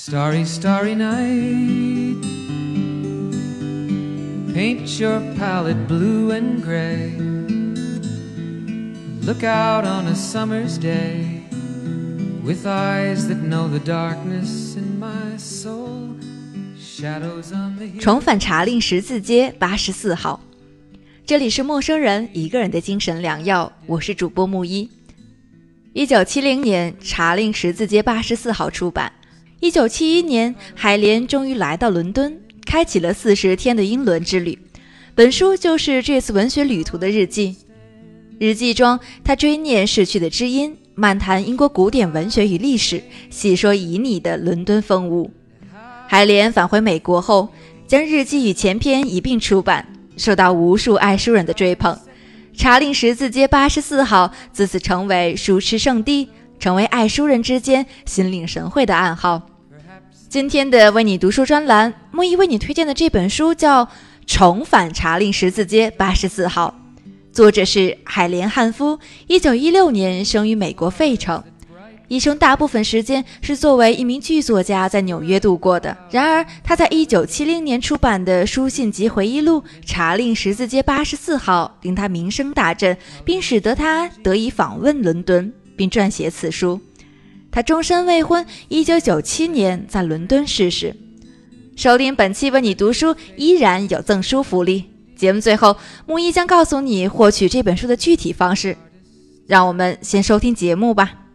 Starry, starry night. Paint your palette blue and gray. Look out on a summer's day with eyes that know the darkness in my soul. Shadows on the 重返茶令十字街八十四号，这里是陌生人一个人的精神良药，我是主播木一。一九七零年，茶令十字街八十四号出版。一九七一年，海莲终于来到伦敦，开启了四十天的英伦之旅。本书就是这次文学旅途的日记。日记中，他追念逝去的知音，漫谈英国古典文学与历史，细说旖旎的伦敦风物。海莲返回美国后，将日记与前篇一并出版，受到无数爱书人的追捧。查令十字街八十四号自此成为书痴圣地。成为爱书人之间心领神会的暗号。今天的为你读书专栏，木易为你推荐的这本书叫《重返查令十字街八十四号》，作者是海莲·汉夫，一九一六年生于美国费城，一生大部分时间是作为一名剧作家在纽约度过的。然而，他在一九七零年出版的书信及回忆录《查令十字街八十四号》令他名声大振，并使得他得以访问伦敦。并撰写此书。他终身未婚，一九九七年在伦敦逝世。收听本期为你读书，依然有赠书福利。节目最后，木一将告诉你获取这本书的具体方式。让我们先收听节目吧。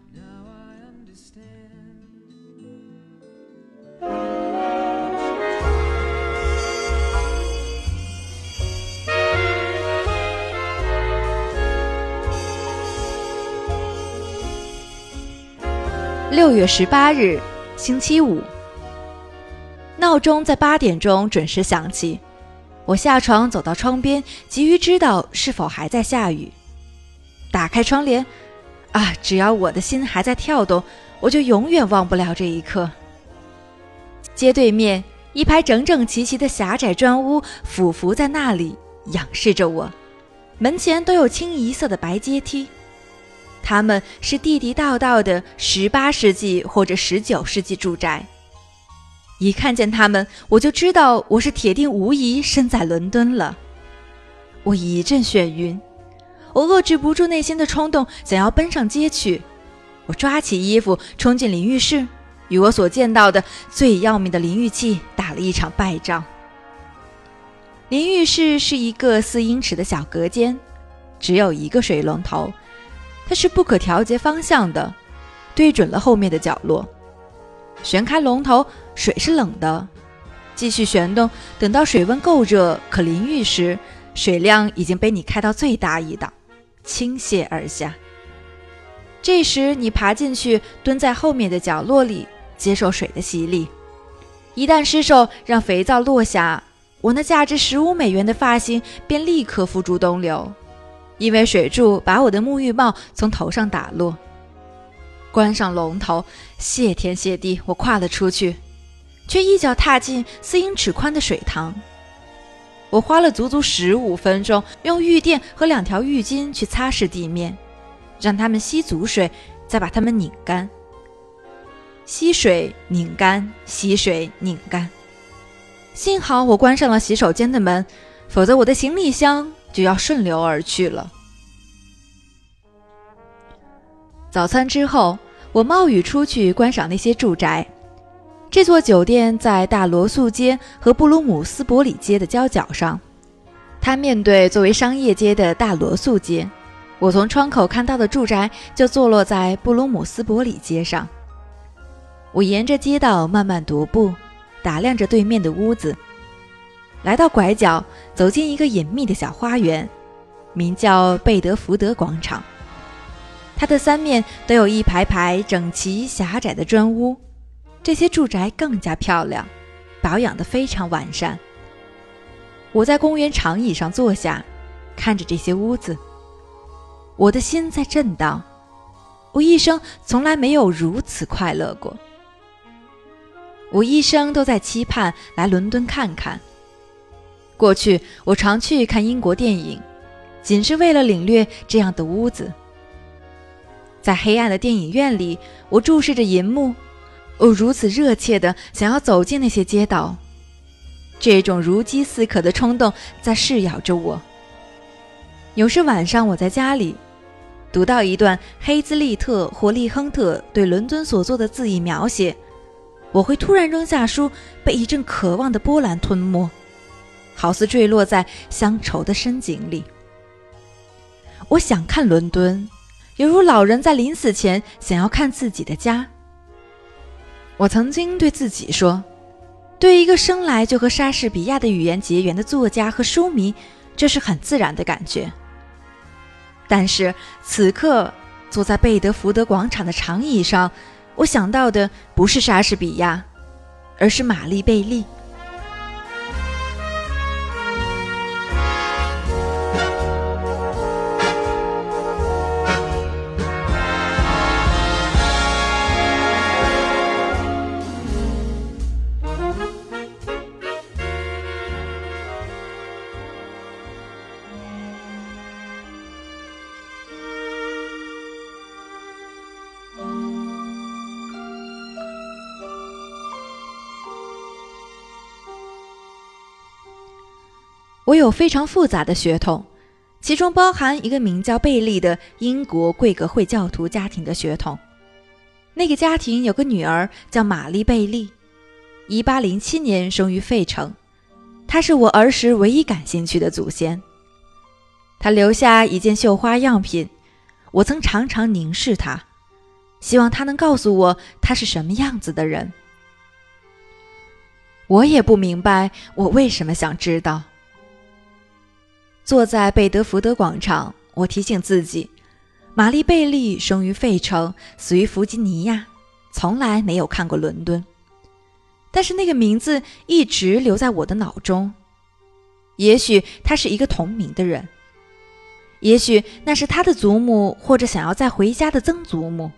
六月十八日，星期五。闹钟在八点钟准时响起。我下床走到窗边，急于知道是否还在下雨。打开窗帘，啊，只要我的心还在跳动，我就永远忘不了这一刻。街对面一排整整齐齐的狭窄砖屋俯伏在那里，仰视着我。门前都有清一色的白阶梯。他们是地地道道的十八世纪或者十九世纪住宅。一看见他们，我就知道我是铁定无疑身在伦敦了。我一阵眩晕，我遏制不住内心的冲动，想要奔上街去。我抓起衣服冲进淋浴室，与我所见到的最要命的淋浴器打了一场败仗。淋浴室是一个四英尺的小隔间，只有一个水龙头。它是不可调节方向的，对准了后面的角落。旋开龙头，水是冷的。继续旋动，等到水温够热可淋浴时，水量已经被你开到最大一档，倾泻而下。这时你爬进去，蹲在后面的角落里，接受水的洗礼。一旦失手让肥皂落下，我那价值十五美元的发型便立刻付诸东流。因为水柱把我的沐浴帽从头上打落，关上龙头，谢天谢地，我跨了出去，却一脚踏进四英尺宽的水塘。我花了足足十五分钟，用浴垫和两条浴巾去擦拭地面，让它们吸足水，再把它们拧干。吸水拧干，吸水拧干。幸好我关上了洗手间的门，否则我的行李箱。就要顺流而去了。早餐之后，我冒雨出去观赏那些住宅。这座酒店在大罗素街和布鲁姆斯伯里街的交角上，它面对作为商业街的大罗素街。我从窗口看到的住宅就坐落在布鲁姆斯伯里街上。我沿着街道慢慢踱步，打量着对面的屋子。来到拐角，走进一个隐秘的小花园，名叫贝德福德广场。它的三面都有一排排整齐狭窄的砖屋，这些住宅更加漂亮，保养得非常完善。我在公园长椅上坐下，看着这些屋子，我的心在震荡。我一生从来没有如此快乐过。我一生都在期盼来伦敦看看。过去我常去看英国电影，仅是为了领略这样的屋子。在黑暗的电影院里，我注视着银幕，我如此热切地想要走进那些街道，这种如饥似渴的冲动在噬咬着我。有时晚上我在家里，读到一段黑兹利特或利亨特对伦敦所做的字意描写，我会突然扔下书，被一阵渴望的波澜吞没，好似坠落在乡愁的深井里。我想看伦敦，犹如老人在临死前想要看自己的家。我曾经对自己说，对一个生来就和莎士比亚的语言结缘的作家和书迷，这是很自然的感觉。但是此刻坐在贝德福德广场的长椅上，我想到的不是莎士比亚，而是玛丽贝利。我有非常复杂的血统，其中包含一个名叫贝利的英国贵格会教徒家庭的血统。那个家庭有个女儿叫玛丽贝利，1807年生于费城。她是我儿时唯一感兴趣的祖先。她留下一件绣花样品，我曾常常凝视她，希望她能告诉我她是什么样子的人。我也不明白我为什么想知道。坐在贝德福德广场，我提醒自己：玛丽贝利生于费城，死于弗吉尼亚，从来没有看过伦敦。但是那个名字一直留在我的脑中。也许他是一个同名的人，也许那是他的祖母，或者想要再回家的曾祖母。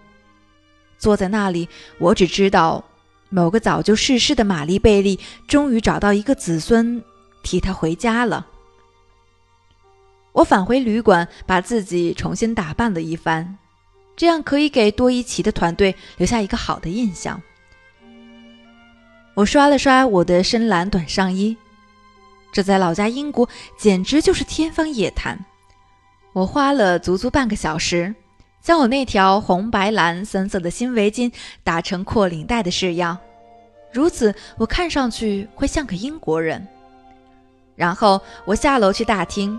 坐在那里，我只知道，某个早就逝世的玛丽贝利终于找到一个子孙，替他回家了。我返回旅馆，把自己重新打扮了一番，这样可以给多伊奇的团队留下一个好的印象。我刷了刷我的深蓝短上衣，这在老家英国简直就是天方夜谭。我花了足足半个小时，将我那条红白蓝三色的新围巾打成阔领带的式样，如此我看上去会像个英国人。然后我下楼去大厅。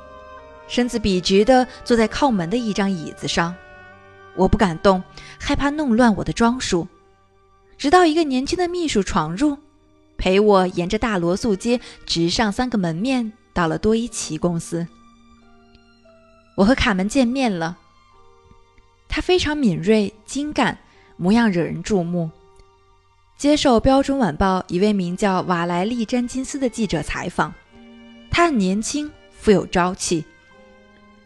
身子笔直地坐在靠门的一张椅子上，我不敢动，害怕弄乱我的装束。直到一个年轻的秘书闯入，陪我沿着大罗素街直上三个门面，到了多伊奇公司。我和卡门见面了。他非常敏锐、精干，模样惹人注目。接受《标准晚报》一位名叫瓦莱丽·詹金斯的记者采访，他很年轻，富有朝气。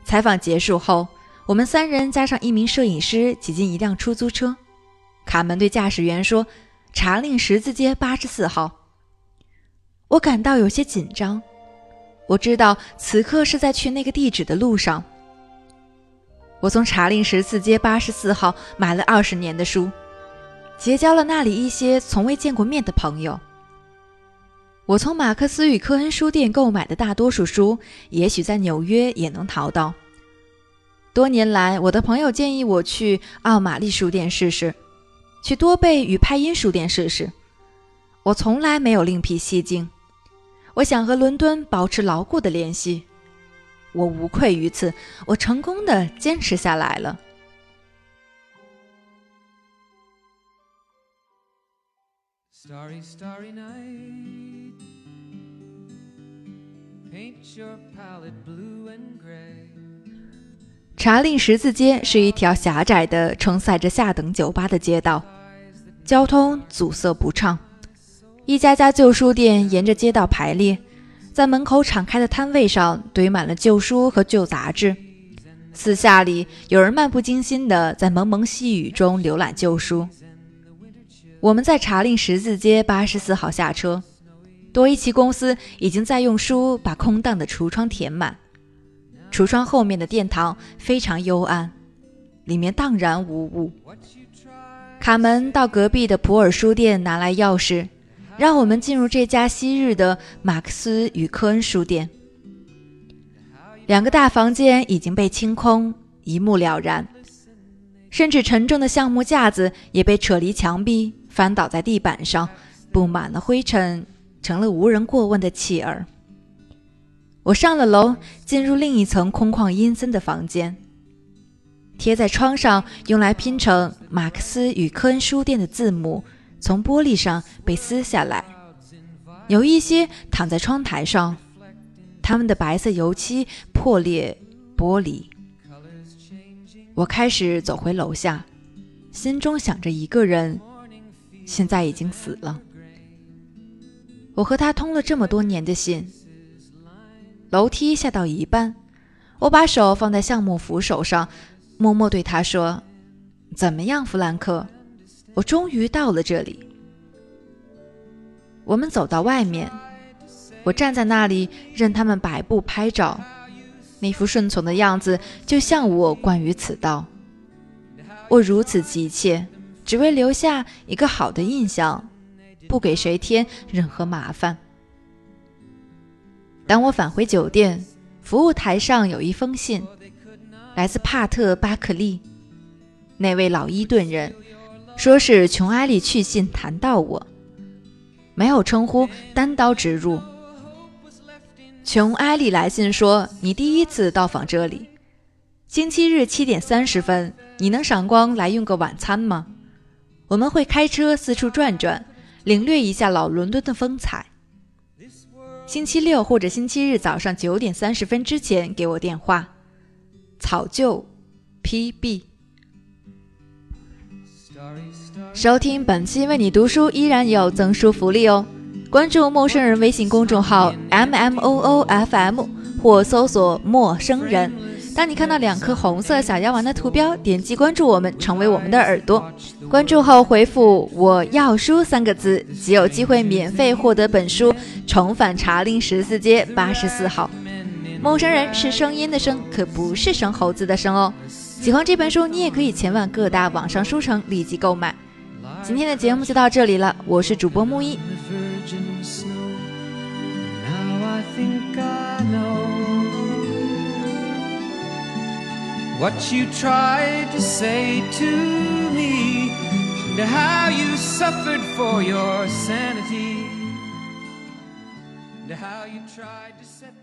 采访结束后，我们三人加上一名摄影师挤进一辆出租车。卡门对驾驶员说：“查令十字街八十四号。”我感到有些紧张。我知道此刻是在去那个地址的路上。我从查令十字街八十四号买了二十年的书，结交了那里一些从未见过面的朋友。我从马克思与科恩书店购买的大多数书，也许在纽约也能淘到。多年来，我的朋友建议我去奥玛丽书店试试，去多贝与派因书店试试。我从来没有另辟蹊径。我想和伦敦保持牢固的联系。我无愧于此。我成功的坚持下来了。Starry, starry night. 查令十字街是一条狭窄的、承载着下等酒吧的街道，交通阻塞不畅。一家家旧书店沿着街道排列，在门口敞开的摊位上堆满了旧书和旧杂志。四下里有人漫不经心地在蒙蒙细雨中浏览旧书。我们在查令十字街八十四号下车。多伊奇公司已经在用书把空荡的橱窗填满，橱窗后面的殿堂非常幽暗，里面荡然无物。卡门到隔壁的普尔书店拿来钥匙，让我们进入这家昔日的马克思与科恩书店。两个大房间已经被清空，一目了然，甚至沉重的橡木架子也被扯离墙壁，翻倒在地板上，布满了灰尘，成了无人过问的弃儿。我上了楼，进入另一层空旷阴森的房间。贴在窗上用来拼成马克思与科恩书店的字母，从玻璃上被撕下来，有一些躺在窗台上，它们的白色油漆破裂玻璃。我开始走回楼下，心中想着一个人，现在已经死了。我和他通了这么多年的信。楼梯下到一半，我把手放在橡木扶手上。默默对他说：“怎么样，弗兰克？我终于到了这里。”我们走到外面，我站在那里，任他们摆布拍照，那副顺从的样子，就像我关于此道。我如此急切，只为留下一个好的印象，不给谁添任何麻烦。当我返回酒店，服务台上有一封信。来自帕特·巴克利，那位老伊顿人，说是琼·埃利去信谈到我，没有称呼，单刀直入。琼·埃利来信说：“你第一次到访这里，星期日七点三十分，你能赏光来用个晚餐吗？我们会开车四处转转，领略一下老伦敦的风采。星期六或者星期日早上九点三十分之前给我电话。”草就，PB。收听本期为你读书依然有赠书福利哦！关注陌生人微信公众号 M M O O F M 或搜索陌生人。当你看到两颗红色小药丸的图标，点击关注我们，成为我们的耳朵。关注后回复“我要书”三个字，即有机会免费获得本书《重返茶陵十四街八十四号》。陌生人是声音的声，可不是生猴子的生哦。喜欢这本书，你也可以前往各大网上书城立即购买。今天的节目就到这里了，我是主播木一。what you tried to say to me and how you suffered for your sanity and how you tried to set